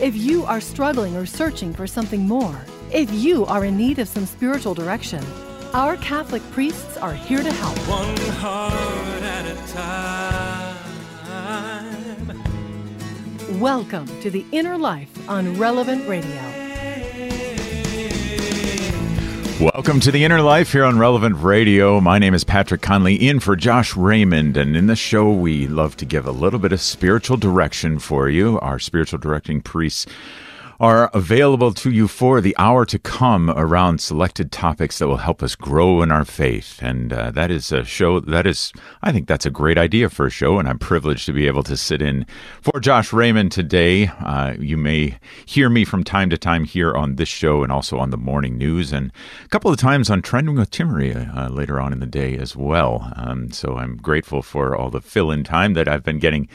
if you are struggling or searching for something more, if you are in need of some spiritual direction, our Catholic priests are here to help. One heart at a time. Welcome to the Inner Life on Relevant Radio. Welcome to the Inner Life here on Relevant Radio. My name is Patrick Conley, in for Josh Raymond. And in the show, we love to give a little bit of spiritual direction for you. Our spiritual directing priests are available to you for the hour to come around selected topics that will help us grow in our faith. And uh, that is a show that is, I think that's a great idea for a show. And I'm privileged to be able to sit in for Josh Raymond today. Uh, you may hear me from time to time here on this show and also on the morning news and a couple of times on Trending with Timmerie uh, later on in the day as well. Um, so I'm grateful for all the fill in time that I've been getting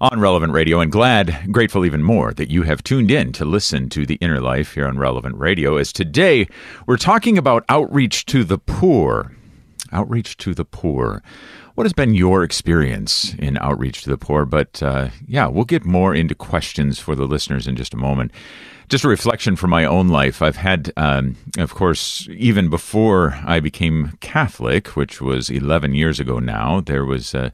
on Relevant Radio and glad, grateful even more that you have tuned in to listen to The Inner Life here on Relevant Radio. As today we're talking about outreach to the poor. Outreach to the poor. What has been your experience in outreach to the poor? But uh, yeah, we'll get more into questions for the listeners in just a moment just a reflection from my own life. I've had, um, of course, even before I became Catholic, which was 11 years ago now, there was a,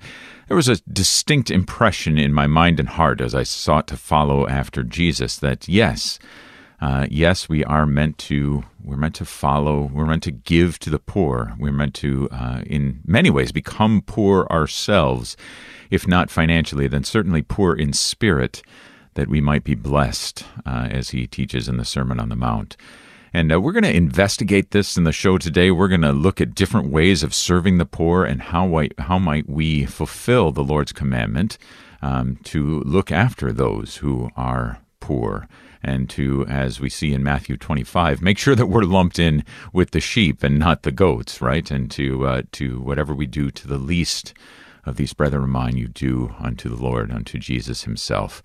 there was a distinct impression in my mind and heart as I sought to follow after Jesus that yes, uh, yes, we are meant to we're meant to follow we're meant to give to the poor we're meant to uh, in many ways become poor ourselves if not financially then certainly poor in spirit that we might be blessed, uh, as he teaches in the Sermon on the Mount. And uh, we're going to investigate this in the show today. We're going to look at different ways of serving the poor and how, how might we fulfill the Lord's commandment um, to look after those who are poor and to, as we see in Matthew 25, make sure that we're lumped in with the sheep and not the goats, right? And to uh, to whatever we do to the least of these brethren of mine you do unto the Lord, unto Jesus himself.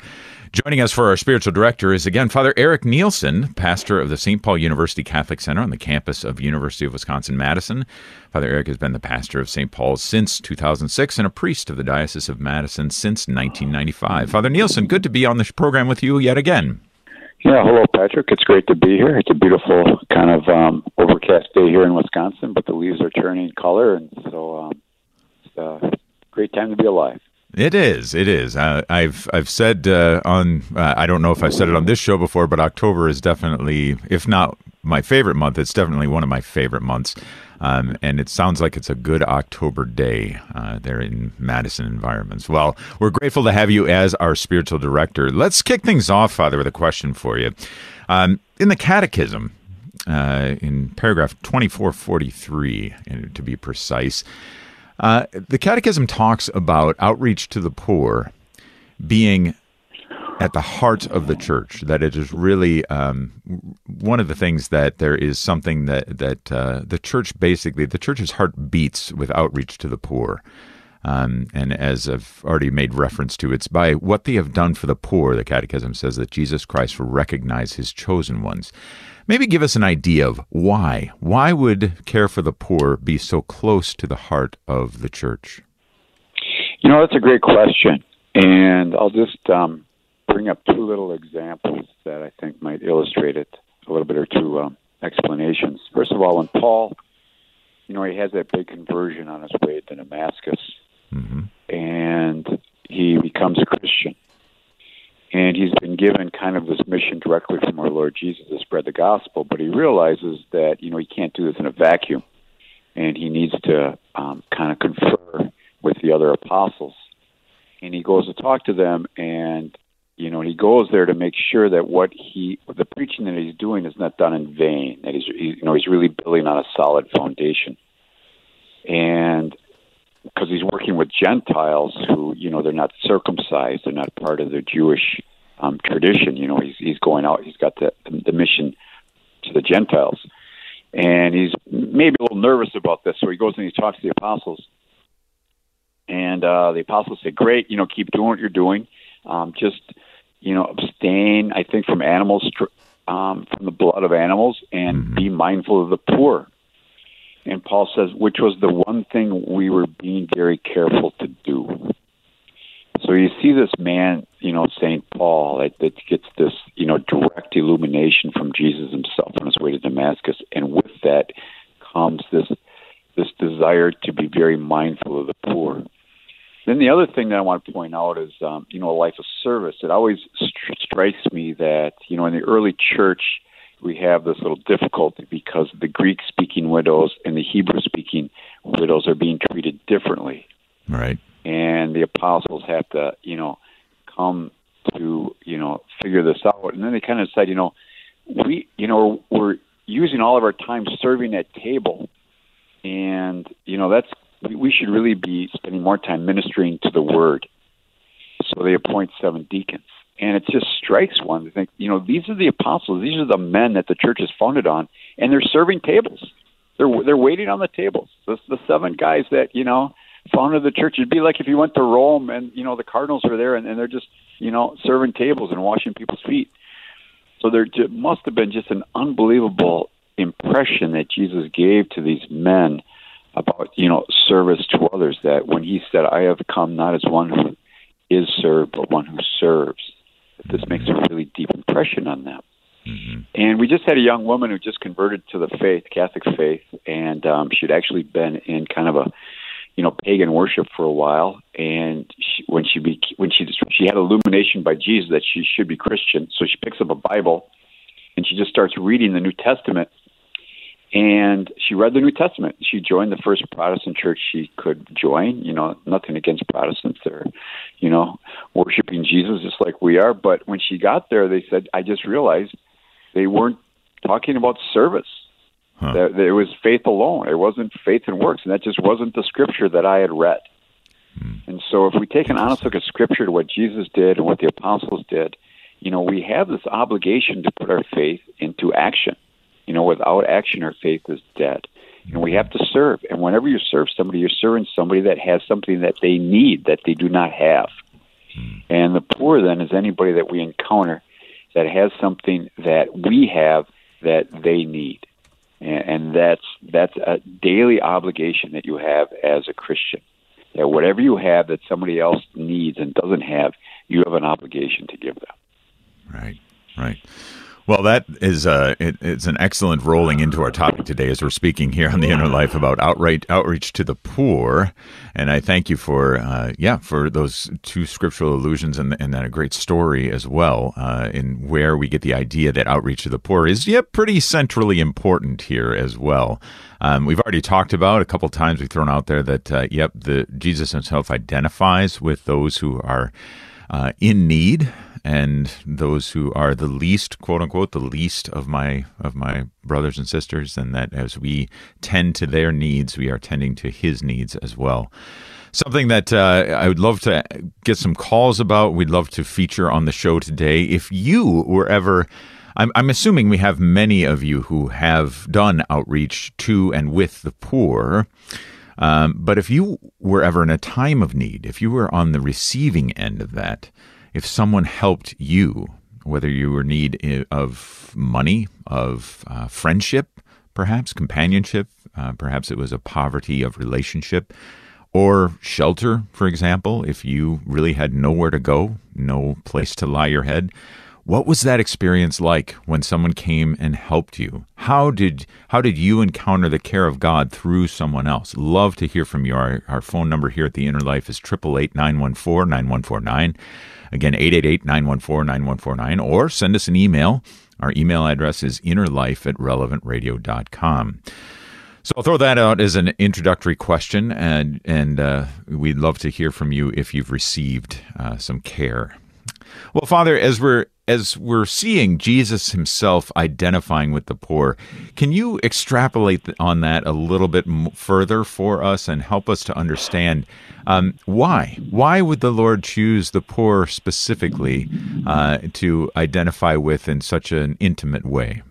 Joining us for our spiritual director is again Father Eric Nielsen, pastor of the St. Paul University Catholic Center on the campus of University of Wisconsin-Madison. Father Eric has been the pastor of St. Paul's since 2006 and a priest of the Diocese of Madison since 1995. Father Nielsen, good to be on this program with you yet again. Yeah, hello, Patrick. It's great to be here. It's a beautiful kind of um, overcast day here in Wisconsin, but the leaves are turning color, and so great time to be alive. It is. It is. Uh, I've I've said uh, on uh, I don't know if I've said it on this show before, but October is definitely, if not my favorite month, it's definitely one of my favorite months. Um, and it sounds like it's a good October day uh, there in Madison environments. Well, we're grateful to have you as our spiritual director. Let's kick things off, Father, with a question for you. Um, in the Catechism, uh, in paragraph twenty four forty three, to be precise. Uh, the Catechism talks about outreach to the poor being at the heart of the church. That it is really um, one of the things that there is something that that uh, the church basically the church's heart beats with outreach to the poor. Um, and as I've already made reference to, it's by what they have done for the poor. The Catechism says that Jesus Christ will recognize His chosen ones. Maybe give us an idea of why. Why would care for the poor be so close to the heart of the church? You know, that's a great question. And I'll just um, bring up two little examples that I think might illustrate it a little bit or two um, explanations. First of all, when Paul, you know, he has that big conversion on his way to Damascus, mm-hmm. and he becomes a Christian and he's been given kind of this mission directly from our Lord Jesus to spread the gospel. But he realizes that you know he can't do this in a vacuum, and he needs to um, kind of confer with the other apostles. And he goes to talk to them, and you know he goes there to make sure that what he the preaching that he's doing is not done in vain. That he's he, you know he's really building on a solid foundation. And because he's working with Gentiles who, you know, they're not circumcised, they're not part of the Jewish um, tradition. You know, he's he's going out. He's got the the mission to the Gentiles. And he's maybe a little nervous about this, so he goes and he talks to the apostles. And uh, the apostles say, "Great, you know, keep doing what you're doing. Um, just, you know, abstain. I think from animals, um, from the blood of animals, and mm-hmm. be mindful of the poor." And Paul says, which was the one thing we were being very careful to do. So you see this man, you know, St. Paul, that, that gets this, you know, direct illumination from Jesus himself on his way to Damascus. And with that comes this this desire to be very mindful of the poor. Then the other thing that I want to point out is, um, you know, a life of service. It always st- strikes me that, you know, in the early church, we have this little difficulty because the Greek speaking widows and the Hebrew speaking widows are being treated differently. Right and the apostles have to, you know, come to, you know, figure this out. And then they kind of said, you know, we, you know, we're using all of our time serving at table, and you know, that's we should really be spending more time ministering to the word. So they appoint seven deacons. And it just strikes one to think, you know, these are the apostles, these are the men that the church is founded on, and they're serving tables. They're they're waiting on the tables. The, the seven guys that you know founded the church. It'd be like if you went to Rome and you know the cardinals were there and, and they're just you know serving tables and washing people's feet. So there must have been just an unbelievable impression that Jesus gave to these men about you know service to others. That when he said, "I have come not as one who is served, but one who serves," this makes a really deep impression on them. Mm-hmm. And we just had a young woman who just converted to the faith, Catholic faith, and um, she'd actually been in kind of a you know pagan worship for a while and she, when she be, when she she had illumination by Jesus that she should be Christian so she picks up a Bible and she just starts reading the New Testament and she read the New Testament. She joined the first Protestant church she could join you know nothing against Protestants. They're you know worshiping Jesus just like we are but when she got there they said I just realized they weren't talking about service Huh. It was faith alone. It wasn't faith and works, and that just wasn't the scripture that I had read. Hmm. And so, if we take an honest look at scripture to what Jesus did and what the apostles did, you know, we have this obligation to put our faith into action. You know, without action, our faith is dead. And we have to serve. And whenever you serve somebody, you're serving somebody that has something that they need that they do not have. Hmm. And the poor then is anybody that we encounter that has something that we have that they need and and that's that's a daily obligation that you have as a Christian. That whatever you have that somebody else needs and doesn't have, you have an obligation to give them. Right, right. Well, that is uh, it, it's an excellent rolling into our topic today as we're speaking here on the Inner Life about outright outreach to the poor, and I thank you for uh, yeah for those two scriptural allusions and and then a great story as well uh, in where we get the idea that outreach to the poor is yeah pretty centrally important here as well. Um, we've already talked about a couple times we've thrown out there that uh, yep the Jesus himself identifies with those who are uh, in need and those who are the least, quote unquote, the least of my of my brothers and sisters, and that as we tend to their needs, we are tending to His needs as well. Something that uh, I would love to get some calls about. We'd love to feature on the show today. If you were ever I'm, assuming we have many of you who have done outreach to and with the poor. Um, but if you were ever in a time of need, if you were on the receiving end of that, if someone helped you, whether you were in need of money, of uh, friendship, perhaps companionship, uh, perhaps it was a poverty of relationship, or shelter, for example, if you really had nowhere to go, no place to lie your head. What was that experience like when someone came and helped you? How did how did you encounter the care of God through someone else? Love to hear from you. Our, our phone number here at the Inner Life is 888-914-9149. Again, 888 914 9149, or send us an email. Our email address is innerlife at relevantradio.com. So I'll throw that out as an introductory question, and and uh, we'd love to hear from you if you've received uh, some care. Well, Father, as we're as we're seeing Jesus himself identifying with the poor, can you extrapolate on that a little bit further for us and help us to understand um, why? Why would the Lord choose the poor specifically uh, to identify with in such an intimate way?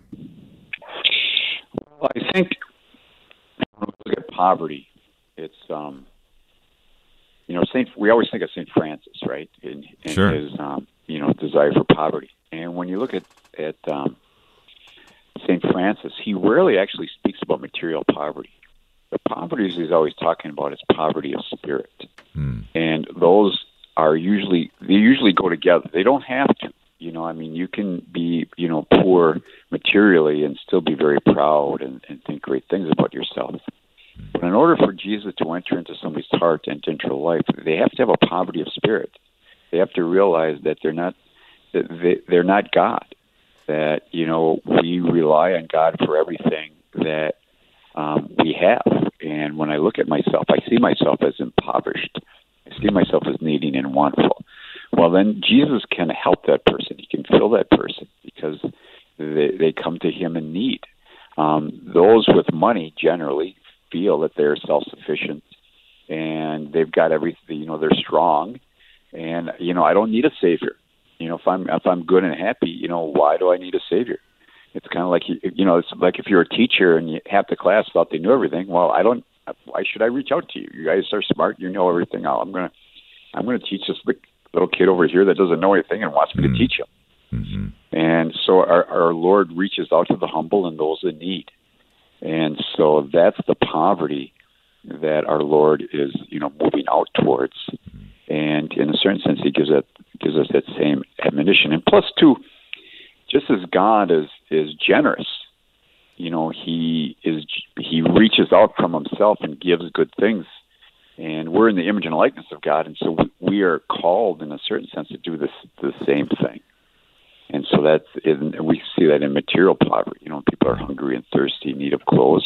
Well, I think when we look at poverty, it's um, you know Saint. We always think of Saint Francis, right? In, in Sure. his um, you know desire for poverty, and when you look at at um, Saint Francis, he rarely actually speaks about material poverty. The poverty he's always talking about is poverty of spirit, Hmm. and those are usually they usually go together. They don't have to. You know, I mean, you can be, you know, poor materially and still be very proud and, and think great things about yourself. But in order for Jesus to enter into somebody's heart and to enter life, they have to have a poverty of spirit. They have to realize that they're not that they, they're not God. That you know we rely on God for everything that um, we have. And when I look at myself, I see myself as impoverished. I see myself as needing and wantful. Well, then Jesus can help that person. He can fill that person because they, they come to Him in need. Um, those with money generally feel that they're self-sufficient and they've got everything. You know, they're strong, and you know, I don't need a savior. You know, if I'm if I'm good and happy, you know, why do I need a savior? It's kind of like you, you know, it's like if you're a teacher and you, half the class thought they knew everything. Well, I don't. Why should I reach out to you? You guys are smart. You know everything. I'm gonna, I'm gonna teach this little kid over here that doesn't know anything and wants me to teach him. hmm And so our, our Lord reaches out to the humble and those in need. And so that's the poverty that our Lord is, you know, moving out towards. And in a certain sense, He gives that gives us that same admonition. And plus, too, just as God is is generous, you know, He is He reaches out from Himself and gives good things. And we're in the image and likeness of God, and so we, we are called, in a certain sense, to do this the same thing. And so that's in, we see that in material poverty. You know, people are hungry and thirsty, need of clothes.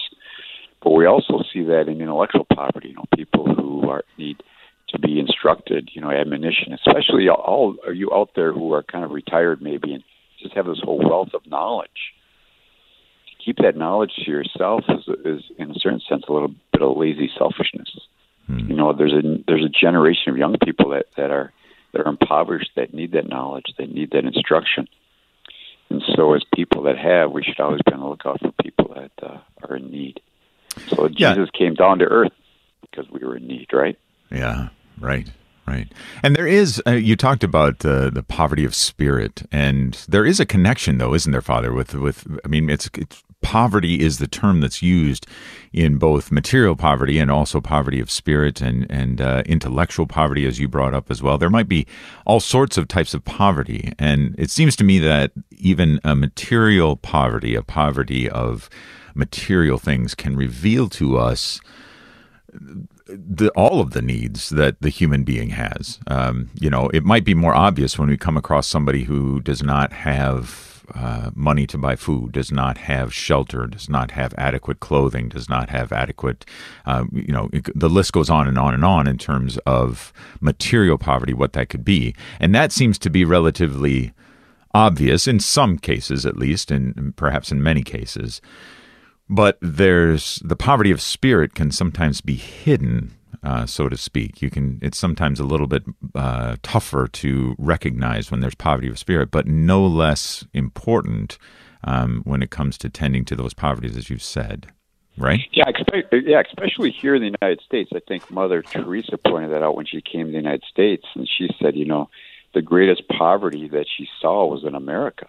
But we also see that in intellectual poverty. You know, people who are need to be instructed. You know, admonition. Especially all are you out there who are kind of retired maybe and just have this whole wealth of knowledge. To keep that knowledge to yourself is, is in a certain sense, a little bit of lazy selfishness. You know, there's a there's a generation of young people that that are that are impoverished that need that knowledge, that need that instruction. And so, as people that have, we should always be on the lookout for people that uh, are in need. So Yeah. Jesus came down to earth because we were in need, right? Yeah, right, right. And there is, uh, you talked about uh, the poverty of spirit, and there is a connection, though, isn't there, Father? With, with, I mean, it's, it's poverty is the term that's used in both material poverty and also poverty of spirit and and uh, intellectual poverty, as you brought up as well. There might be all sorts of types of poverty, and it seems to me that even a material poverty, a poverty of material things, can reveal to us the all of the needs that the human being has. Um, you know, it might be more obvious when we come across somebody who does not have uh, money to buy food, does not have shelter, does not have adequate clothing, does not have adequate. Uh, you know, it, the list goes on and on and on in terms of material poverty, what that could be, and that seems to be relatively obvious in some cases, at least, and perhaps in many cases but there's the poverty of spirit can sometimes be hidden uh, so to speak you can it's sometimes a little bit uh, tougher to recognize when there's poverty of spirit but no less important um, when it comes to tending to those poverties as you've said right Yeah, yeah, especially here in the United States. I think Mother Teresa pointed that out when she came to the United States, and she said, you know, the greatest poverty that she saw was in America.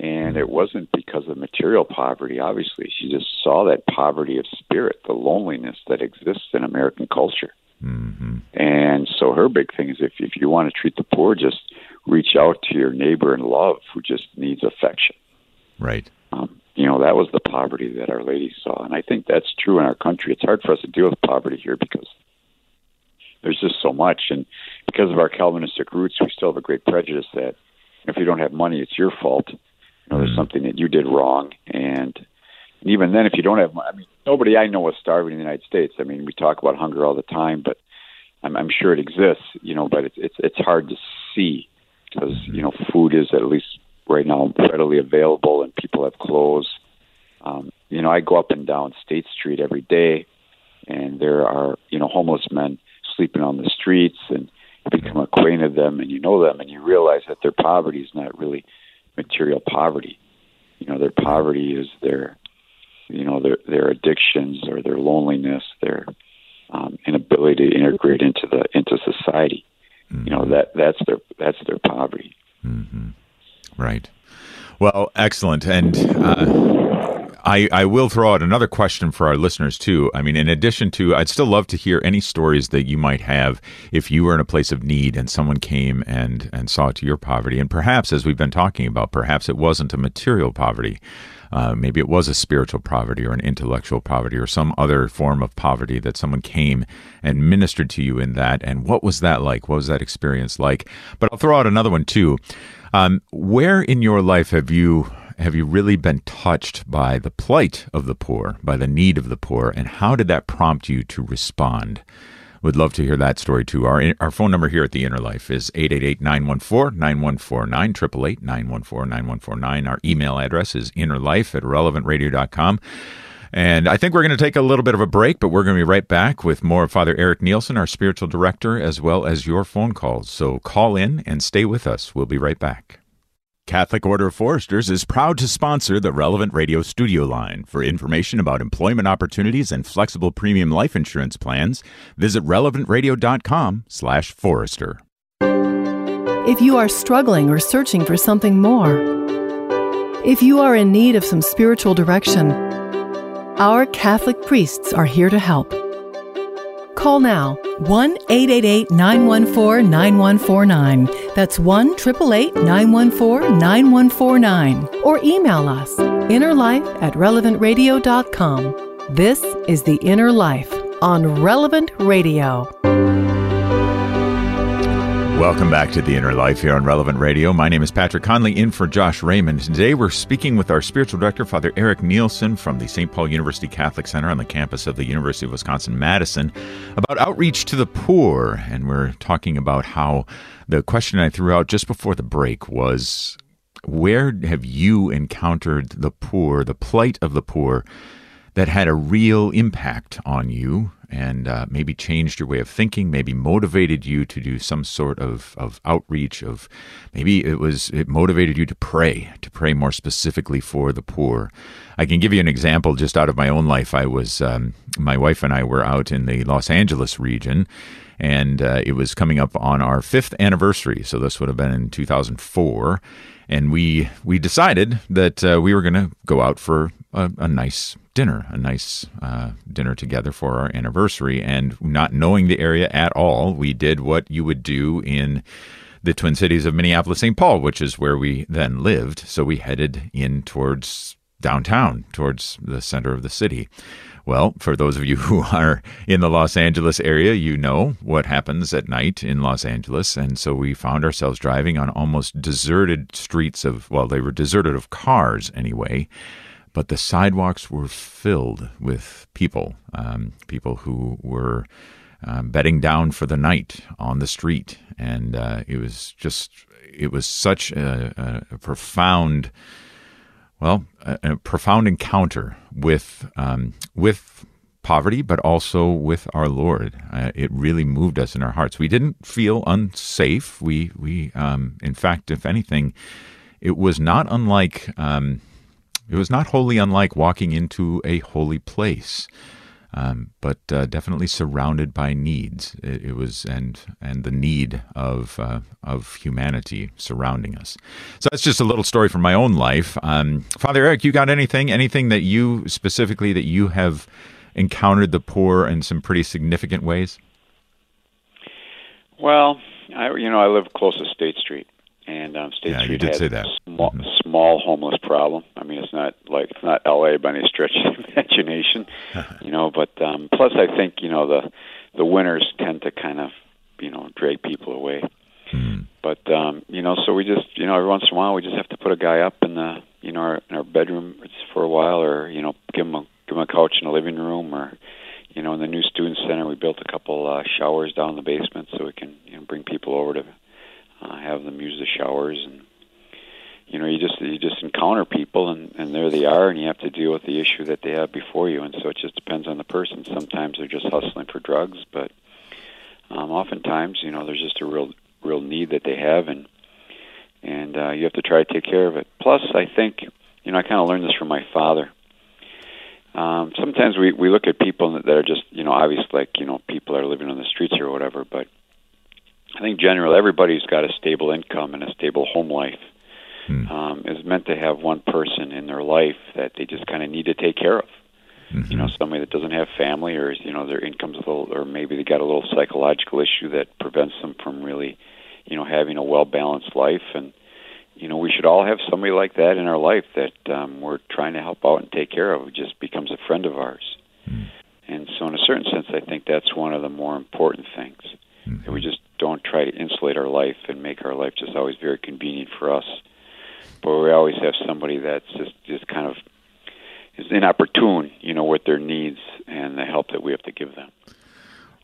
And it wasn't because of material poverty, obviously. She just saw that poverty of spirit, the loneliness that exists in American culture. hmm And so her big thing is if, if you want to treat the poor, just reach out to your neighbor in love who just needs affection. right Um, you know, that was the poverty that Our Lady saw. And I think that's true in our country. It's hard for us to deal with poverty here because there's just so much. And because of our Calvinistic roots, we still have a great prejudice that if you don't have money, it's your fault. You know, there's something that you did wrong. And, even then, if you don't have I mean, nobody I know is starving in the United States. I mean, we talk about hunger all the time, but I'm, I'm sure it exists, you know, but it's, it's, it's hard to see because, you know, food is at least right now readily available and people have clothes. Um, you know, I go up and down State Street every day, and there are you know homeless men sleeping on the streets, and you become acquainted with them, and you know them, and you realize that their poverty is not really material poverty. You know, their poverty is their you know their their addictions or their loneliness, their um, inability to integrate into the into society. Mm-hmm. You know that that's their that's their poverty. Mm-hmm. Right. Well, excellent. And uh, I, I will throw out another question for our listeners, too. I mean, in addition to, I'd still love to hear any stories that you might have if you were in a place of need and someone came and, and saw to your poverty. And perhaps, as we've been talking about, perhaps it wasn't a material poverty. Uh, maybe it was a spiritual poverty or an intellectual poverty or some other form of poverty that someone came and ministered to you in that. And what was that like? What was that experience like? But I'll throw out another one too. Um, where in your life have you have you really been touched by the plight of the poor, by the need of the poor, and how did that prompt you to respond? Would love to hear that story too. Our, our phone number here at The Inner Life is 888 914 9149, 888 914 9149. Our email address is innerlife at relevantradio.com. And I think we're going to take a little bit of a break, but we're going to be right back with more of Father Eric Nielsen, our spiritual director, as well as your phone calls. So call in and stay with us. We'll be right back. Catholic Order of Foresters is proud to sponsor the Relevant Radio studio line. For information about employment opportunities and flexible premium life insurance plans, visit relevantradio.com/forester. If you are struggling or searching for something more, if you are in need of some spiritual direction, our Catholic priests are here to help. Call now 1 888 914 9149. That's 1 888 914 9149. Or email us innerlife at relevantradio.com. This is The Inner Life on Relevant Radio. Welcome back to The Inner Life here on Relevant Radio. My name is Patrick Conley, in for Josh Raymond. Today we're speaking with our spiritual director, Father Eric Nielsen from the St. Paul University Catholic Center on the campus of the University of Wisconsin Madison about outreach to the poor. And we're talking about how the question I threw out just before the break was where have you encountered the poor, the plight of the poor? That had a real impact on you and uh, maybe changed your way of thinking, maybe motivated you to do some sort of, of outreach of maybe it was it motivated you to pray, to pray more specifically for the poor. I can give you an example just out of my own life. I was um, my wife and I were out in the Los Angeles region and uh, it was coming up on our fifth anniversary. So this would have been in 2004, and we we decided that uh, we were going to go out for a, a, nice dinner, a nice uh, dinner together for our anniversary. And not knowing the area at all, we did what you would do in the Twin Cities of Minneapolis, St. Paul, which is where we then lived. So we headed in towards downtown, towards the center of the city. Well, for those of you who are in the Los Angeles area, you know what happens at night in Los Angeles. And so we found ourselves driving on almost deserted streets of, well, they were deserted of cars anyway but the sidewalks were filled with people, um, people who were um, bedding down for the night on the street, and uh, it was just it was such a, a, profound, well, a, a, profound encounter with um, with poverty, but also with our Lord. Uh, it really moved us in our hearts. We didn't feel unsafe. We we um, in fact, if anything, it was not unlike um, it was not wholly unlike walking into a holy place, um, but uh, definitely surrounded by needs. It, it, was and and the need of uh, of humanity surrounding us. So that's just a little story from my own life. Um, Father Eric, you got anything? Anything that you specifically that you have encountered the poor in some pretty significant ways? Well, I you know I live close to State Street, and um, State yeah, Street you did say that. Small, mm-hmm. small homeless problem. I mean, it's not like it's not L.A. by any stretch of the imagination, you know. But um, plus, I think you know the the winners tend to kind of you know drag people away. Mm. But um, you know, so we just you know every once in a while we just have to put a guy up in the you know our, in our bedroom for a while, or you know give him a give him a couch in the living room, or you know in the new student center we built a couple uh, showers down in the basement so we can you know bring people over to uh, have them use the showers and you know you just you just encounter people and and there they are and you have to deal with the issue that they have before you. And so it just depends on the person. Sometimes they're just hustling for drugs but um oftentimes you know there's just a real real need that they have and and uh you have to try to take care of it. Plus i think you know i kind of learned this from my father. Um, sometimes we we look at people that are just you know obviously like you know people are living on the streets or whatever, but I think generally everybody's got a stable income and a stable home life. Hmm. Um, is meant to have one person in their life that they just kind of need to take care of. Mm-hmm. You know, somebody that doesn't have family, or you know, their income's a little, or maybe they got a little psychological issue that prevents them from really, you know, having a well balanced life. And you know, we should all have somebody like that in our life that um, we're trying to help out and take care of. Who just becomes a friend of ours. Mm-hmm. And so, in a certain sense, I think that's one of the more important things. Mm-hmm. That we just don't try to insulate our life and make our life just always very convenient for us. But we always have somebody that's just just kind of is inopportune, you know, with their needs and the help that we have to give them.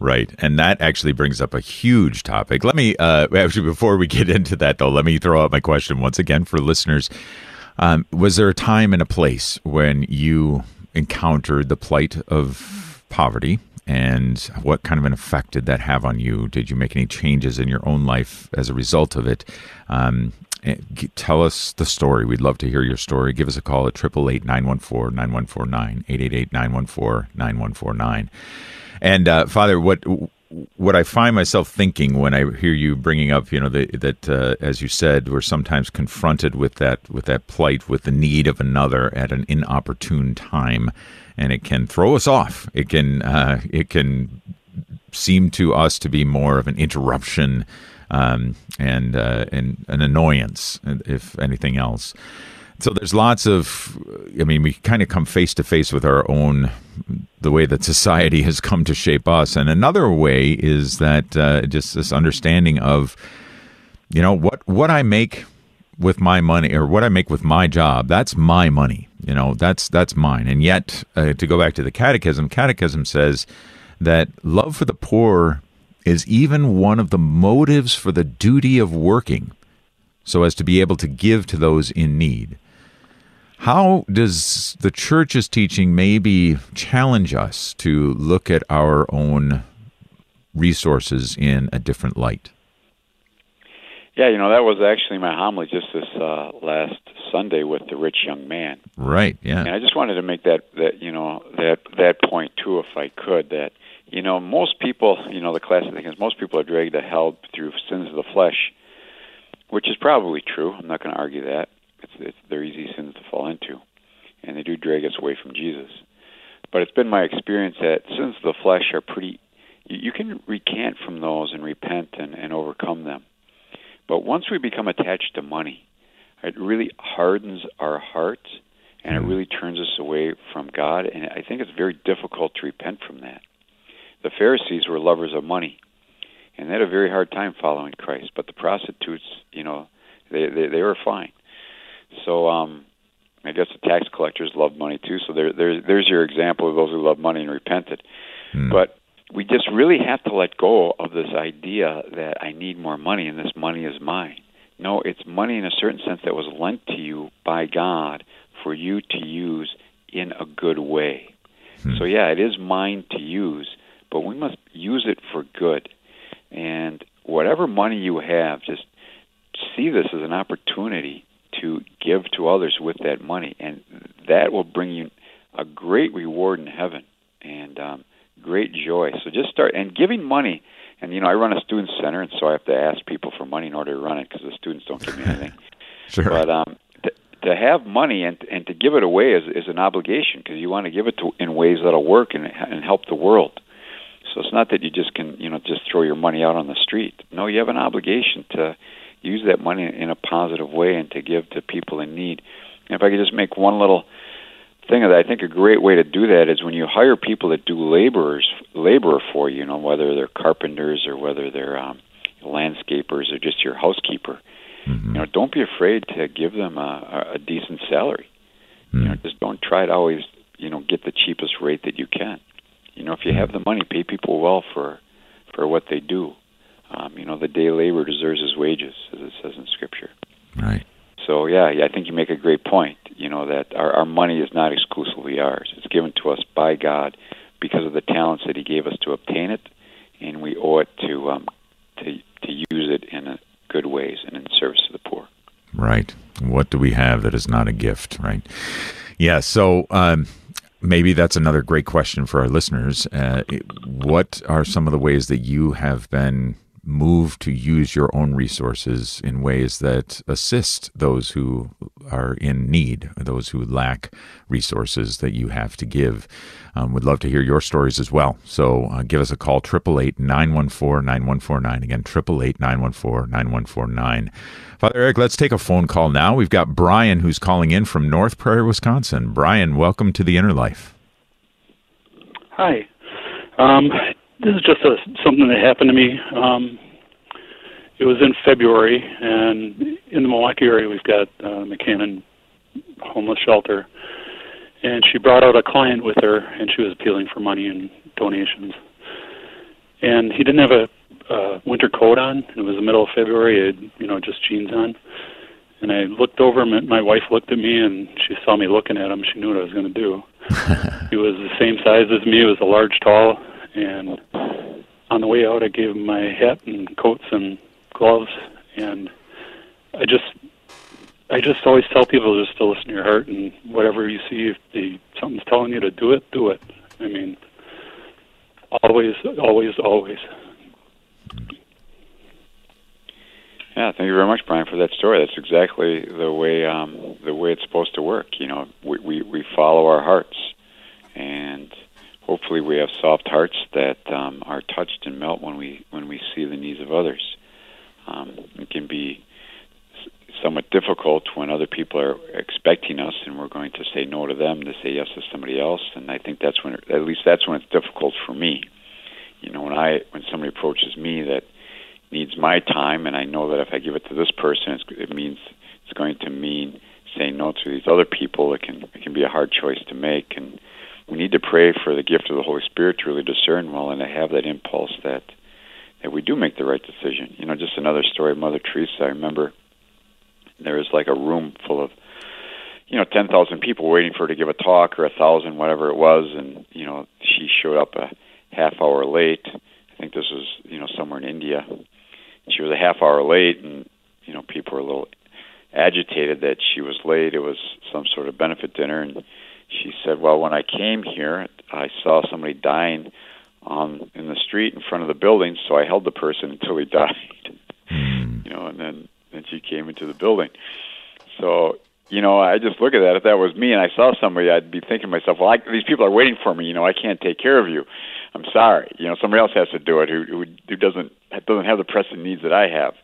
Right. And that actually brings up a huge topic. Let me, uh, actually, before we get into that, though, let me throw out my question once again for listeners. Um, was there a time and a place when you encountered the plight of poverty and what kind of an effect did that have on you? Did you make any changes in your own life as a result of it? Um, eh, tell us the story. We'd love to hear your story. Give us a call at 888 914 9149, 888 914 9149. And uh, Father, what what I find myself thinking when I hear you bringing up, you know, the, that uh, as you said, we're sometimes confronted with that with that plight, with the need of another at an inopportune time and it can throw us off. It can uh, it can seem to us to be more of an interruption um, and uh, and an annoyance, if anything else. So there's lots of, I mean, we kind of come face to face with our own, the way that society has come to shape us. And another way is that uh, just this understanding of, you know, what what I make with my money or what I make with my job, that's my money. You know, that's that's mine. And yet, uh, to go back to the catechism, catechism says that love for the poor is even one of the motives for the duty of working so as to be able to give to those in need. How does the church's teaching maybe challenge us to look at our own resources in a different light? Yeah, you know that was actually my homily just this uh, last Sunday with the rich young man. Right. Yeah. And I just wanted to make that that you know that that point too, if I could. That you know most people, you know, the classic thing is most people are dragged to hell through sins of the flesh, which is probably true. I'm not going to argue that. It's, they're easy sins to fall into, and they do drag us away from Jesus. But it's been my experience that sins of the flesh are pretty. You, you can recant from those and repent and, and overcome them but once we become attached to money, it really hardens our hearts and it hmm. really turns us away from God. And I think it's very difficult to repent from that. The Pharisees were lovers of money, and they had a very hard time following Christ. But the prostitutes, you know, they they, they were fine. So um, I guess the tax collectors loved money too. So there, there there's your example of those who love money and repented. Mm. But we just really have to let go of this idea that I need more money and this money is mine. No, it's money in a certain sense that was lent to you by God for you to use in a good way. Hmm. So, yeah, it is mine to use, but we must use it for good. And whatever money you have, just see this as an opportunity to give to others with that money. And that will bring you a great reward in heaven. And, um, great joy. So just start and giving money. And you know, I run a student center, and so I have to ask people for money in order to run it because the students don't give me anything. sure. But um, to, to have money and and to give it away is is an obligation because you want to give it to in ways that'll work and and help the world. So it's not that you just can you know just throw your money out on the street. No, you have an obligation to use that money in a positive way and to give to people in need. And if I could just make one little thing of that I think a great way to do that is when you hire people that do laborers labor for you, you know, whether they're carpenters or whether they're um, landscapers or just your housekeeper. Mm-hmm. You know, don't be afraid to give them a, a decent salary. Mm-hmm. You know, just don't try to always you know get the cheapest rate that you can. You know, if you have the money, pay people well for for what they do. Um, you know, the day labor deserves his wages, as it says in Scripture. Right. So yeah, I think you make a great point. You know that our, our money is not exclusively ours; it's given to us by God because of the talents that He gave us to obtain it, and we owe it to um, to to use it in a good ways and in service to the poor. Right. What do we have that is not a gift? Right. Yeah. So. Um, maybe that's another great question for our listeners. Uh, what are some of the ways that you have been moved to use your own resources in ways that assist those who are in need, those who lack resources that you have to give? Um, would love to hear your stories as well. So uh, give us a call, 888 914 9149. Again, 888 914 9149. Father Eric, let's take a phone call now. We've got Brian who's calling in from North Prairie, Wisconsin. Brian, welcome to the Inner Life. Hi. Um, this is just a, something that happened to me. Um, it was in February, and in the Milwaukee area, we've got uh, McCannon Homeless Shelter, and she brought out a client with her, and she was appealing for money and donations. And he didn't have a uh, winter coat on. It was the middle of February. He had, you know, just jeans on. And I looked over him, and my wife looked at me, and she saw me looking at him. She knew what I was going to do. he was the same size as me. He was a large, tall, and on the way out, I gave him my hat and coats and gloves. And I just, I just always tell people just to listen to your heart, and whatever you see, if the, something's telling you to do it, do it. I mean, always, always, always. Yeah, thank you very much, Brian, for that story. That's exactly the way um, the way it's supposed to work. You know, we, we we follow our hearts, and hopefully we have soft hearts that um, are touched and melt when we when we see the needs of others. Um, it can be somewhat difficult when other people are expecting us and we're going to say no to them to say yes to somebody else and I think that's when at least that's when it's difficult for me you know when I when somebody approaches me that needs my time, and I know that if I give it to this person, it means it's going to mean saying no to these other people. It can it can be a hard choice to make, and we need to pray for the gift of the Holy Spirit to really discern well and to have that impulse that that we do make the right decision. You know, just another story of Mother Teresa. I remember there was like a room full of you know ten thousand people waiting for her to give a talk or a thousand, whatever it was, and you know she showed up a half hour late. I think this was you know somewhere in India, she was a half hour late, and you know people were a little agitated that she was late. It was some sort of benefit dinner, and she said, "Well, when I came here, I saw somebody dying on in the street in front of the building, so I held the person until he died." Hmm. you know, and then then she came into the building. So you know, I just look at that. If that was me and I saw somebody, I'd be thinking to myself, well, I, these people are waiting for me. You know, I can't take care of you. I'm sorry. You know, somebody else has to do it who who, who doesn't doesn't have the pressing needs that I have.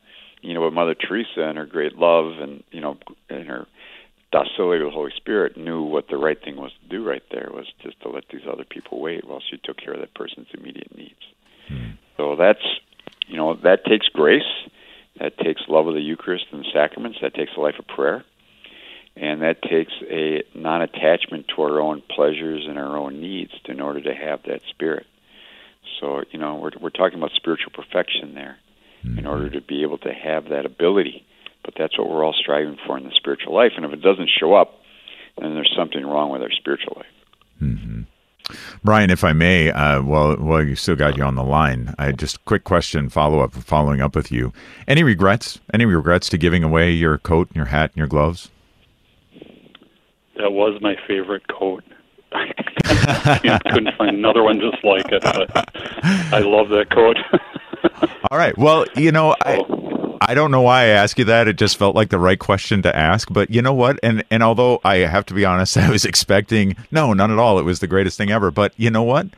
You know, but Mother Teresa and her great love and you know and her docility to the Holy Spirit knew what the right thing was to do right there was just to let these other people wait while she took care of that person's immediate needs. Hmm. So that's you know that takes grace, that takes love of the Eucharist and the sacraments, that takes a life of prayer, and that takes a non-attachment to our own pleasures and our own needs in order to have that spirit. So, you know, we're, we're talking about spiritual perfection there mm-hmm. in order to be able to have that ability. But that's what we're all striving for in the spiritual life. And if it doesn't show up, then there's something wrong with our spiritual life. Mm-hmm. Brian, if I may, uh, well, well, you still got you on the line. I just quick question, follow up, following up with you. Any regrets? Any regrets to giving away your coat, and your hat, and your gloves? That was my favorite coat. I couldn't find another one just like it. But I love that coat. All right. Well, you know, I I don't know why I asked you that. It just felt like the right question to ask. But you know what? And and although I have to be honest, I was expecting no, none at all. It was the greatest thing ever. But you know what?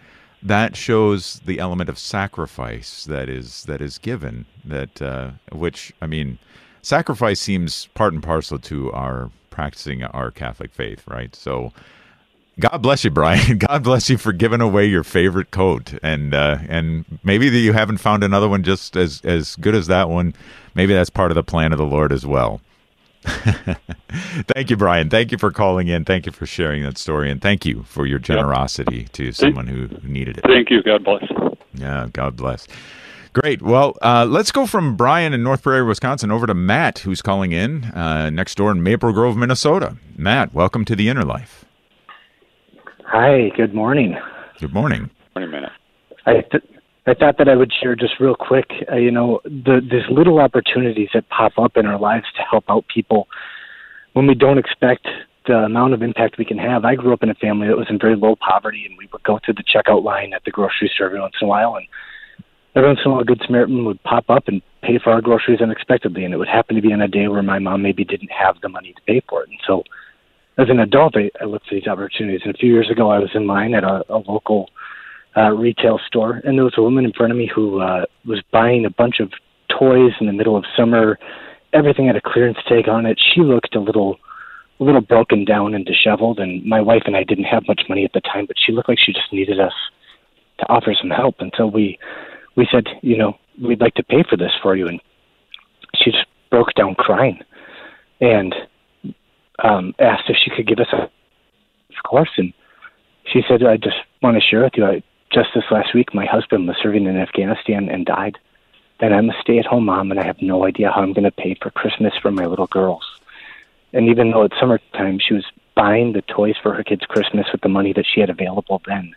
That shows the element of sacrifice that is that is given. That uh, which I mean, sacrifice seems part and parcel to our practicing our Catholic faith, right? So God bless you, Brian. God bless you for giving away your favorite coat, and uh, and maybe that you haven't found another one just as as good as that one. Maybe that's part of the plan of the Lord as well. thank you, Brian. Thank you for calling in. Thank you for sharing that story, and thank you for your generosity yep. to someone who needed it. Thank you. God bless. Yeah, God bless. Great. Well, uh, let's go from Brian in North Prairie, Wisconsin, over to Matt, who's calling in uh, next door in Maple Grove, Minnesota. Matt, welcome to the Inner Life. Hi, good morning. Good morning. Morning, Matt. I th- I thought that I would share just real quick. Uh, you know, the these little opportunities that pop up in our lives to help out people when we don't expect the amount of impact we can have. I grew up in a family that was in very low poverty, and we would go to the checkout line at the grocery store every once in a while, and every once in a while, a good Samaritan would pop up and pay for our groceries unexpectedly, and it would happen to be on a day where my mom maybe didn't have the money to pay for it. And so, as an adult, I, I looked for these opportunities. And a few years ago, I was in line at a, a local uh, retail store, and there was a woman in front of me who uh, was buying a bunch of toys in the middle of summer. Everything had a clearance tag on it. She looked a little a little broken down and disheveled and my wife and I didn't have much money at the time but she looked like she just needed us to offer some help and so we we said you know we'd like to pay for this for you and she just broke down crying and um asked if she could give us a of course and she said I just want to share with you I just this last week my husband was serving in Afghanistan and died and I'm a stay at home mom and I have no idea how I'm going to pay for Christmas for my little girls and even though it's summertime, she was buying the toys for her kids' Christmas with the money that she had available then.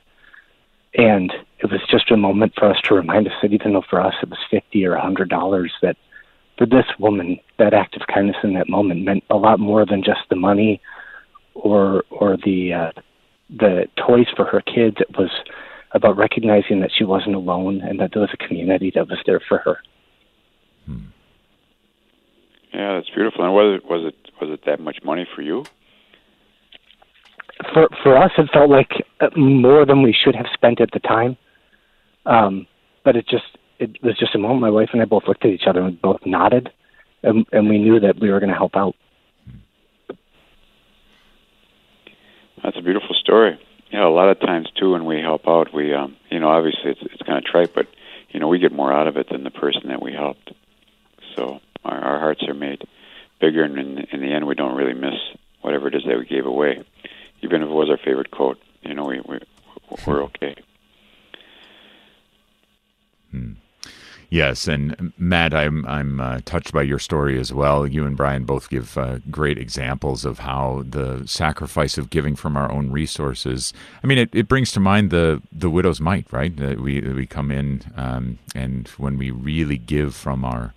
And it was just a moment for us to remind us that even though for us it was fifty or a hundred dollars, that for this woman, that act of kindness in that moment meant a lot more than just the money or or the uh, the toys for her kids. It was about recognizing that she wasn't alone and that there was a community that was there for her. Hmm. Yeah, that's beautiful. And was it was it was it that much money for you? For for us, it felt like uh, more than we should have spent at the time. Um, but it just it was just a moment. My wife and I both looked at each other and both nodded, and, and we knew that we were going to help out. That's a beautiful story. Yeah, a lot of times too, when we help out, we, um, you know, obviously it's it's kind of trite, but you know, we get more out of it than the person that we helped. So our, our hearts are made bigger, and in, in the end, we don't really miss whatever it is that we gave away, even if it was our favorite coat. You know, we, we we're okay. Hmm. Yes, and Matt, I'm I'm uh, touched by your story as well. You and Brian both give uh, great examples of how the sacrifice of giving from our own resources. I mean, it, it brings to mind the the widow's mite, right? That we we come in um, and when we really give from our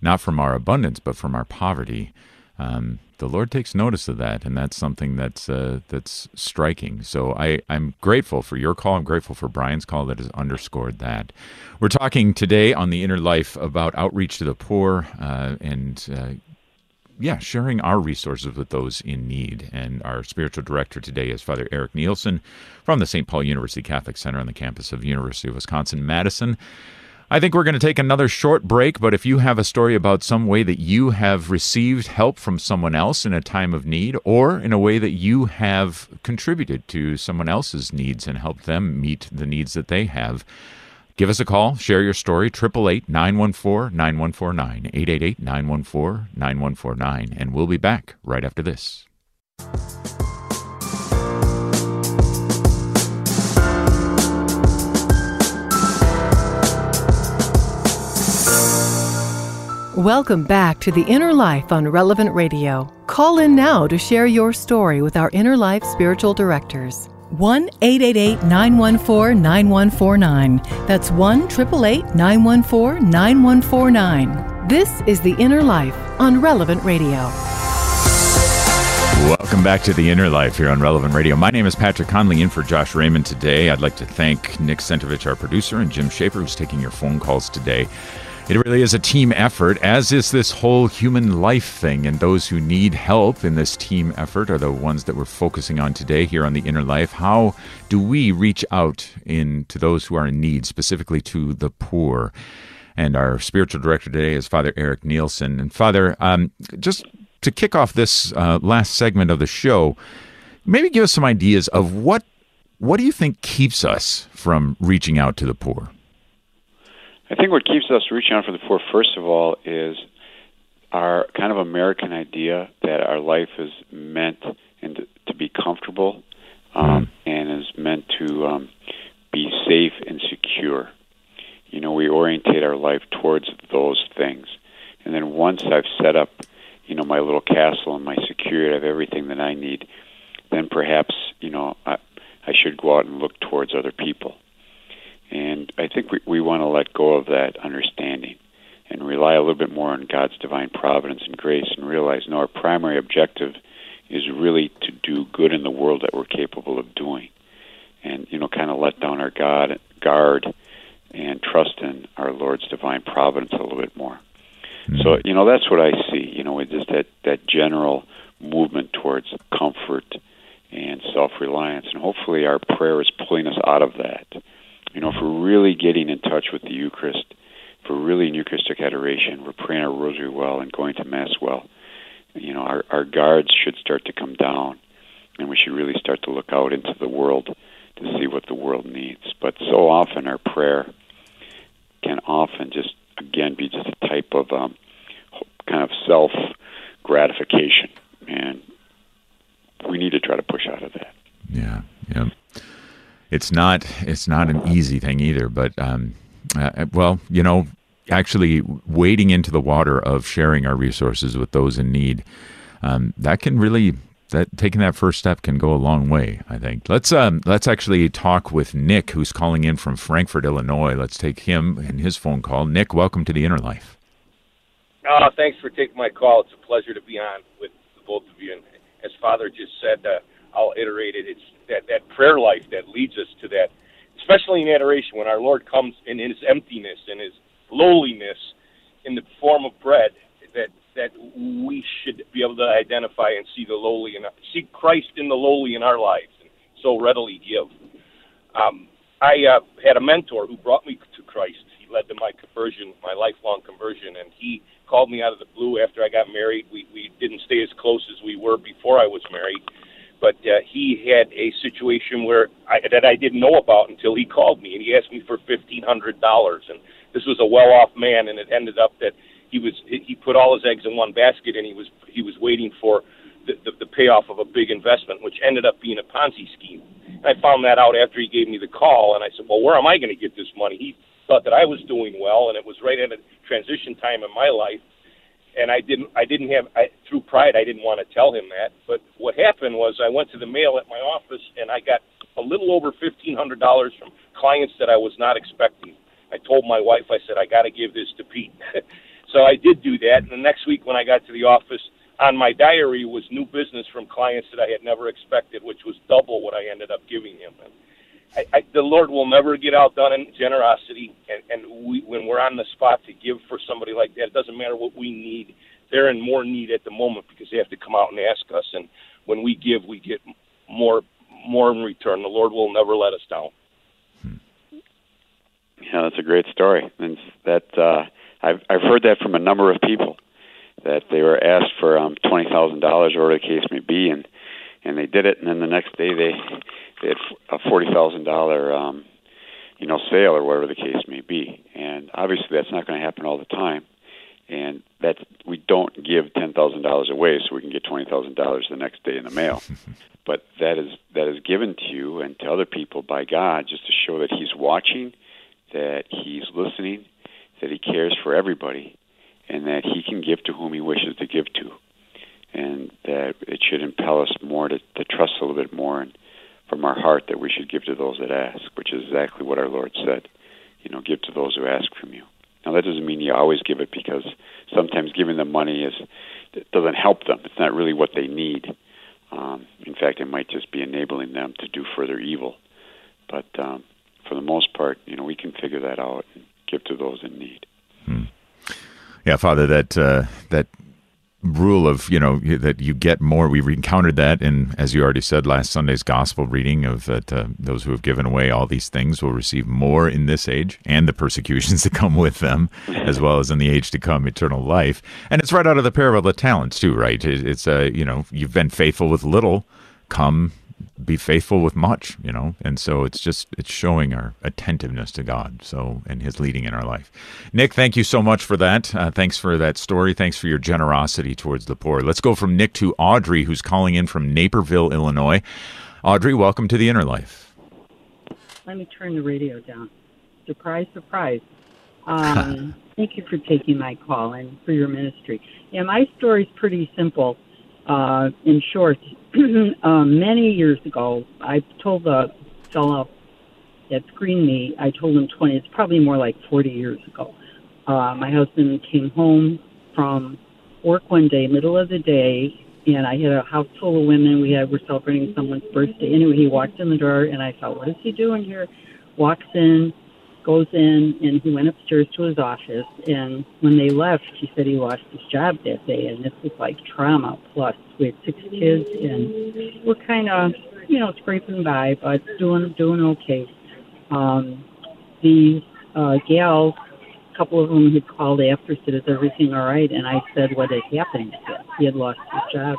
not from our abundance, but from our poverty. Um, the Lord takes notice of that, and that's something that's uh, that's striking. So I, I'm grateful for your call. I'm grateful for Brian's call that has underscored that. We're talking today on the inner life about outreach to the poor uh, and. Uh, yeah, sharing our resources with those in need. And our spiritual director today is Father Eric Nielsen from the St. Paul University Catholic Center on the campus of University of Wisconsin Madison. I think we're going to take another short break, but if you have a story about some way that you have received help from someone else in a time of need, or in a way that you have contributed to someone else's needs and helped them meet the needs that they have, give us a call, share your story, 888 914 9149, 888 914 9149, and we'll be back right after this. Welcome back to The Inner Life on Relevant Radio. Call in now to share your story with our Inner Life spiritual directors. 1 888 914 9149. That's 1 888 914 9149. This is The Inner Life on Relevant Radio. Welcome back to The Inner Life here on Relevant Radio. My name is Patrick Conley in for Josh Raymond today. I'd like to thank Nick Sentovich, our producer, and Jim Schaefer, who's taking your phone calls today. It really is a team effort, as is this whole human life thing. And those who need help in this team effort are the ones that we're focusing on today here on the inner life. How do we reach out in to those who are in need, specifically to the poor? And our spiritual director today is Father Eric Nielsen. And Father, um, just to kick off this uh, last segment of the show, maybe give us some ideas of what what do you think keeps us from reaching out to the poor? I think what keeps us reaching out for the poor, first of all, is our kind of American idea that our life is meant and to, be comfortable um, mm. and is meant to um, be safe and secure. You know, we orientate our life towards those things. And then once I've set up, you know, my little castle and my security, I have everything that I need, then perhaps, you know, I, I should go out and look towards other people. And I think we, we want to let go of that understanding and rely a little bit more on God's divine providence and grace and realize no, our primary objective is really to do good in the world that we're capable of doing, and you know, kind of let down our God guard and trust in our Lord's divine providence a little bit more. Mm-hmm. So you know, that's what I see. You know, just that that general movement towards comfort and self-reliance, and hopefully our prayer is pulling us out of that. You know, if we're really getting in touch with the Eucharist, if we're really in Eucharistic adoration, we're praying our rosary well and going to Mass well, you know, our, our guards should start to come down, and we should really start to look out into the world to see what the world needs. But so often our prayer can often just, again, be just a type of um, kind of self gratification. And we need to try to push out of that. Yeah, yeah. It's not it's not an easy thing either, but um, uh, well, you know, actually wading into the water of sharing our resources with those in need, um, that can really that taking that first step can go a long way. I think. Let's um, let's actually talk with Nick, who's calling in from Frankfort, Illinois. Let's take him and his phone call. Nick, welcome to the Inner Life. Uh, thanks for taking my call. It's a pleasure to be on with the both of you. And as Father just said, uh, I'll iterate it. It's that that prayer life that leads us to that, especially in adoration when our Lord comes in His emptiness and His lowliness in the form of bread that that we should be able to identify and see the lowly and see Christ in the lowly in our lives and so readily give. Um, I uh, had a mentor who brought me to Christ. He led to my conversion, my lifelong conversion, and he called me out of the blue after I got married. We we didn't stay as close as we were before I was married, but uh, he had a situation where I, that I didn't know about until he called me and he asked me for fifteen hundred dollars and this was a well-off man, and it ended up that he was he put all his eggs in one basket, and he was he was waiting for the, the, the payoff of a big investment, which ended up being a Ponzi scheme. And I found that out after he gave me the call, and I said, "Well, where am I going to get this money?" He thought that I was doing well, and it was right at a transition time in my life. And I didn't, I didn't have, I, through pride, I didn't want to tell him that. But what happened was, I went to the mail at my office, and I got a little over fifteen hundred dollars from clients that I was not expecting. I told my wife, I said, I got to give this to Pete. so I did do that. And the next week when I got to the office, on my diary was new business from clients that I had never expected, which was double what I ended up giving him. And I, I, the Lord will never get outdone in generosity, and, and we, when we're on the spot to give for somebody like that, it doesn't matter what we need. They're in more need at the moment because they have to come out and ask us, and when we give, we get more more in return. The Lord will never let us down. Yeah, that's a great story, and that uh, I've I've heard that from a number of people that they were asked for um, twenty thousand dollars, or whatever the case may be, and and they did it, and then the next day they they had a forty thousand dollar um, you know sale or whatever the case may be, and obviously that's not going to happen all the time, and that we don't give ten thousand dollars away so we can get twenty thousand dollars the next day in the mail. but that is that is given to you and to other people by God just to show that He's watching that he's listening, that he cares for everybody, and that he can give to whom he wishes to give to. And that it should impel us more to, to trust a little bit more and from our heart that we should give to those that ask, which is exactly what our Lord said. You know, give to those who ask from you. Now that doesn't mean you always give it because sometimes giving them money is doesn't help them. It's not really what they need. Um, in fact, it might just be enabling them to do further evil. But um, for the most part, you know, we can figure that out and give to those in need. Hmm. Yeah, Father, that uh, that rule of you know that you get more. We've encountered that in, as you already said, last Sunday's gospel reading of that uh, those who have given away all these things will receive more in this age and the persecutions that come with them, as well as in the age to come, eternal life. And it's right out of the parable of the talents too, right? It's uh, you know you've been faithful with little, come be faithful with much, you know, and so it's just it's showing our attentiveness to God, so and His leading in our life. Nick, thank you so much for that. Uh, thanks for that story. Thanks for your generosity towards the poor. Let's go from Nick to Audrey, who's calling in from Naperville, Illinois. Audrey, welcome to the Inner Life. Let me turn the radio down. Surprise, surprise. Um, thank you for taking my call and for your ministry. Yeah, my story's pretty simple. Uh, in short, um, many years ago, I told the fellow that screened me, I told him 20, it's probably more like 40 years ago. Uh, my husband came home from work one day, middle of the day, and I had a house full of women. We had we're celebrating someone's birthday. Anyway, he walked in the door, and I thought, what is he doing here? Walks in, goes in, and he went upstairs to his office. And when they left, he said he lost his job that day, and this was like trauma plus. We had six kids, and we're kind of, you know, scraping by, but doing doing okay. Um, these uh, gals a couple of them had called after, said, "Is everything all right?" And I said what had happened. He had lost his job,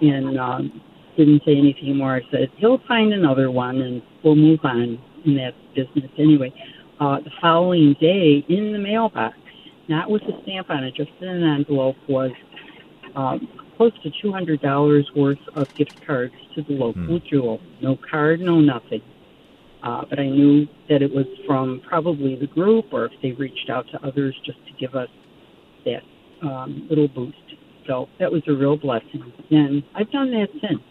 and um, didn't say anything more. I said he'll find another one, and we'll move on in that business anyway. Uh, the following day, in the mailbox, not with a stamp on it, just in an envelope, was um, close to two hundred dollars worth of gift cards to the local hmm. jewel. No card, no nothing. Uh, but I knew that it was from probably the group or if they reached out to others just to give us that um, little boost. So that was a real blessing. And I've done that since.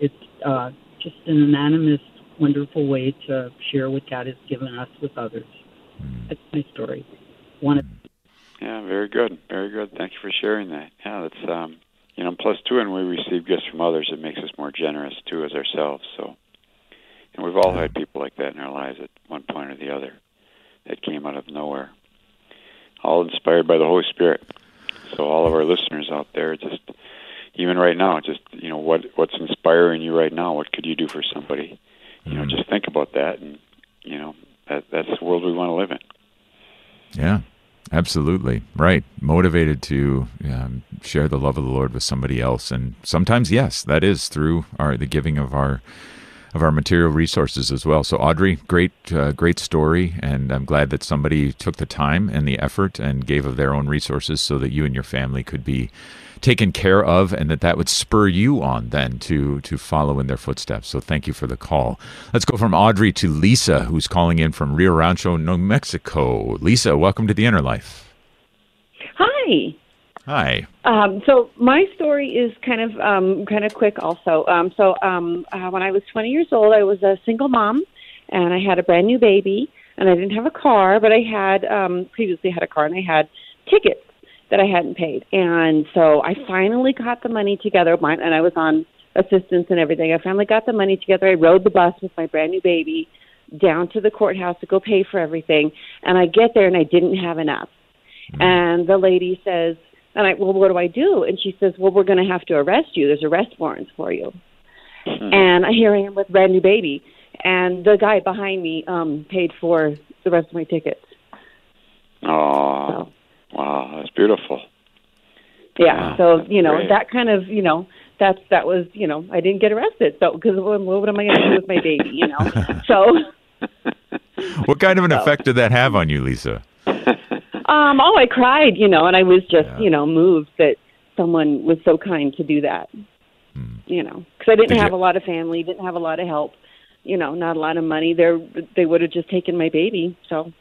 It's uh, just an anonymous, wonderful way to share what God has given us with others. That's my story. One of yeah, very good, very good. Thank you for sharing that. Yeah, that's um, you know, plus two, and we receive gifts from others. It makes us more generous too as ourselves. So and we've all had people like that in our lives at one point or the other that came out of nowhere. All inspired by the Holy Spirit. So all of our listeners out there, just even right now, just you know what what's inspiring you right now. What could you do for somebody? You know, mm-hmm. just think about that, and you know that that's the world we want to live in. Yeah, absolutely right. Motivated to um, share the love of the Lord with somebody else, and sometimes, yes, that is through our the giving of our of our material resources as well. So, Audrey, great, uh, great story, and I'm glad that somebody took the time and the effort and gave of their own resources so that you and your family could be taken care of, and that that would spur you on then to to follow in their footsteps. So, thank you for the call. Let's go from Audrey to Lisa, who's calling in from Rio Rancho, New Mexico. Lisa, welcome to the Inner Life. Hi. Hi. Um, so my story is kind of um, kind of quick, also. Um, so um, uh, when I was 20 years old, I was a single mom, and I had a brand new baby, and I didn't have a car, but I had um, previously had a car, and I had tickets that I hadn't paid, and so I finally got the money together, and I was on assistance and everything. I finally got the money together. I rode the bus with my brand new baby down to the courthouse to go pay for everything, and I get there and I didn't have enough. Mm-hmm. And the lady says, and I, well, what do I do? And she says, well, we're going to have to arrest you. There's arrest warrants for you. Mm-hmm. And here I am with brand new baby, and the guy behind me um paid for the rest of my tickets. Oh, so. wow, that's beautiful. Yeah, wow, so you know great. that kind of you know that's that was you know I didn't get arrested, so because what, what am I going to do with my baby? You know, so. what kind of an so. effect did that have on you, Lisa? Um, oh, I cried, you know, and I was just, yeah. you know, moved that someone was so kind to do that. Hmm. You know, because I didn't Did have you... a lot of family, didn't have a lot of help, you know, not a lot of money. They they would have just taken my baby. So.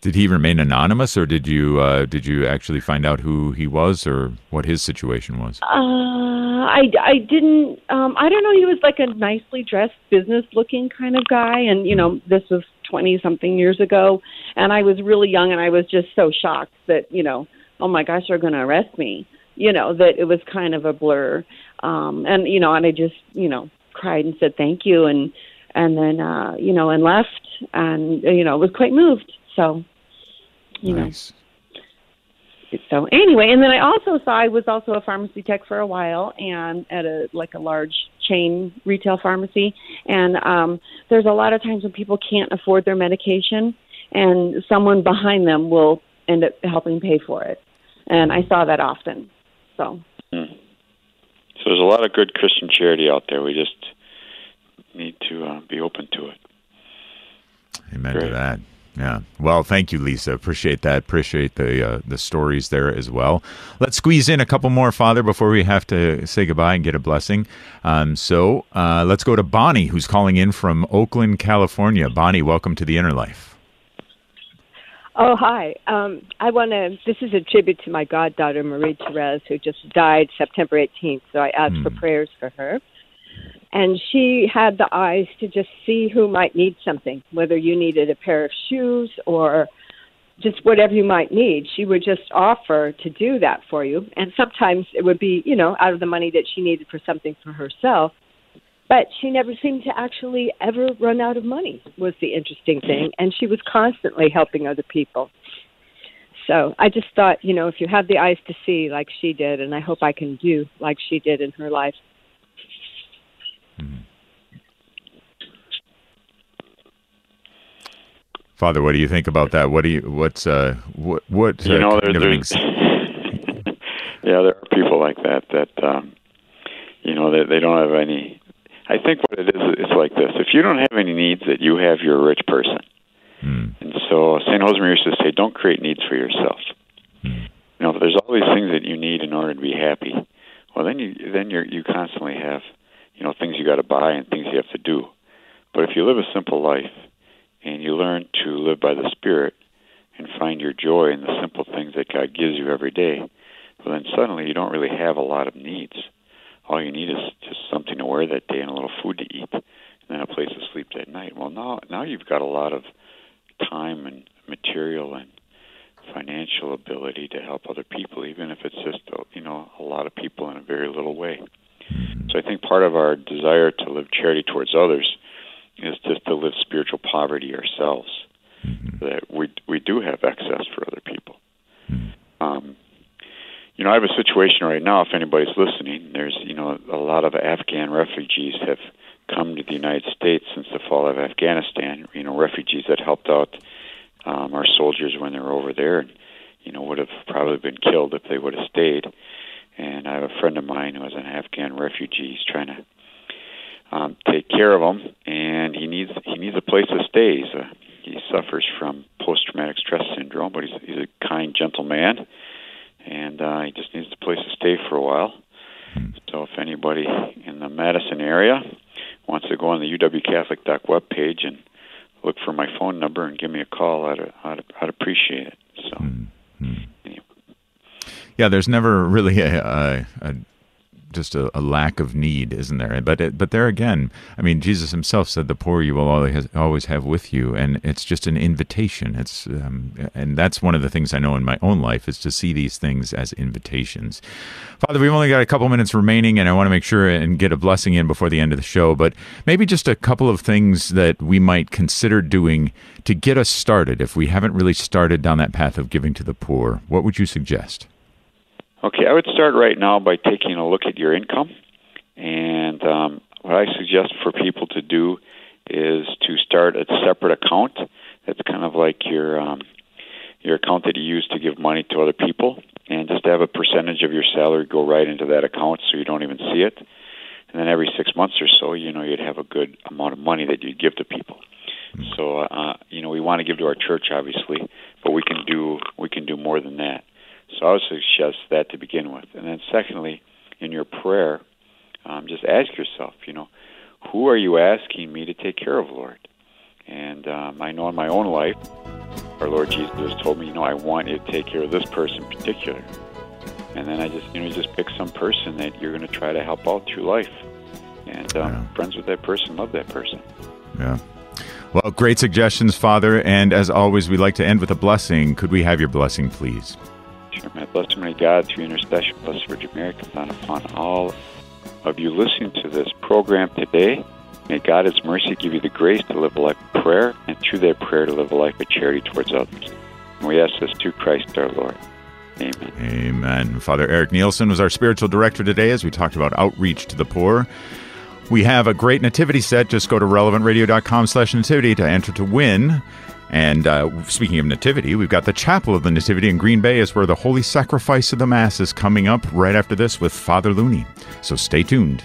Did he remain anonymous, or did you uh, did you actually find out who he was, or what his situation was? Uh, I I didn't. Um, I don't know. He was like a nicely dressed, business looking kind of guy, and you know, this was 20 something years ago and I was really young and I was just so shocked that, you know, oh my gosh, they're going to arrest me. You know, that it was kind of a blur. Um and you know, and I just, you know, cried and said thank you and and then uh, you know, and left and you know, was quite moved. So, you nice. know so anyway, and then I also saw I was also a pharmacy tech for a while and at a like a large chain retail pharmacy and um there's a lot of times when people can't afford their medication and someone behind them will end up helping pay for it. And I saw that often. So hmm. So there's a lot of good Christian charity out there. We just need to uh, be open to it. Amen Great. to that. Yeah. Well, thank you, Lisa. Appreciate that. Appreciate the uh, the stories there as well. Let's squeeze in a couple more, Father, before we have to say goodbye and get a blessing. Um, so uh, let's go to Bonnie, who's calling in from Oakland, California. Bonnie, welcome to the Inner Life. Oh, hi. Um, I want to. This is a tribute to my goddaughter Marie Therese, who just died September 18th. So I ask mm. for hmm. prayers for her and she had the eyes to just see who might need something, whether you needed a pair of shoes or just whatever you might need. She would just offer to do that for you. And sometimes it would be, you know, out of the money that she needed for something for herself. But she never seemed to actually ever run out of money, was the interesting thing. And she was constantly helping other people. So I just thought, you know, if you have the eyes to see like she did, and I hope I can do like she did in her life. Father, what do you think about that? What do you what's uh what what You uh, know, there, there's, yeah, there are people like that that um, you know they, they don't have any. I think what it is, it's like this: if you don't have any needs that you have, you're a rich person. And so Saint Josemaria used to say, "Don't create needs for yourself." You know, there's all these things that you need in order to be happy, well, then you then you you constantly have, you know, things you got to buy and things you have to do. But if you live a simple life and you learn to live by the Spirit and find your joy in the simple things that God gives you every day, well, then suddenly you don't really have a lot of needs. All you need is just something to wear that day and a little food to eat, and then a place to sleep that night. Well, now now you've got a lot of time and material and financial ability to help other people, even if it's just uh, you know a lot of people in a very little way. So I think part of our desire to live charity towards others is just to live spiritual poverty ourselves. That we we do have excess for other people. Um, you know, I have a situation right now. If anybody's listening, there's you know a lot of Afghan refugees have come to the United States since the fall of Afghanistan. You know, refugees that helped out um, our soldiers when they were over there, and you know would have probably been killed if they would have stayed. And I have a friend of mine who is an Afghan refugee. He's trying to um, take care of him, and he needs he needs a place to stay. He's a, he suffers from post traumatic stress syndrome, but he's he's a kind, gentle man, and uh, he just needs a place to stay for a while. So if anybody in the Madison area wants to go on the UWCatholic web page and look for my phone number and give me a call, I'd I'd, I'd appreciate it. So. yeah, there's never really a, a, a just a, a lack of need, isn't there? But it, but there again, I mean, Jesus Himself said, "The poor you will always always have with you," and it's just an invitation. It's um, and that's one of the things I know in my own life is to see these things as invitations. Father, we've only got a couple minutes remaining, and I want to make sure and get a blessing in before the end of the show. But maybe just a couple of things that we might consider doing to get us started if we haven't really started down that path of giving to the poor. What would you suggest? Okay, I would start right now by taking a look at your income. And um, what I suggest for people to do is to start a separate account. That's kind of like your um, your account that you use to give money to other people, and just have a percentage of your salary go right into that account, so you don't even see it. And then every six months or so, you know, you'd have a good amount of money that you'd give to people. So, uh, you know, we want to give to our church, obviously, but we can do we can do more than that. I would suggest that to begin with. And then secondly, in your prayer, um, just ask yourself, you know, who are you asking me to take care of, Lord? And um, I know in my own life, our Lord Jesus has told me, you know, I want you to take care of this person in particular. And then I just, you know, just pick some person that you're going to try to help out through life. And um, friends with that person, love that person. Yeah. Well, great suggestions, Father. And as always, we like to end with a blessing. Could we have your blessing, please? Sure, may bless Almighty God through intercession, blessed Virgin Mary, come down upon all of you listening to this program today. May God, His mercy, give you the grace to live a life of prayer, and through that prayer to live a life of charity towards others. And we ask this through Christ our Lord. Amen. Amen. Father Eric Nielsen was our spiritual director today as we talked about outreach to the poor. We have a great nativity set. Just go to relevantradio.com slash nativity to enter to win. And uh, speaking of nativity, we've got the Chapel of the Nativity in Green Bay is where the Holy Sacrifice of the Mass is coming up right after this with Father Looney. So stay tuned.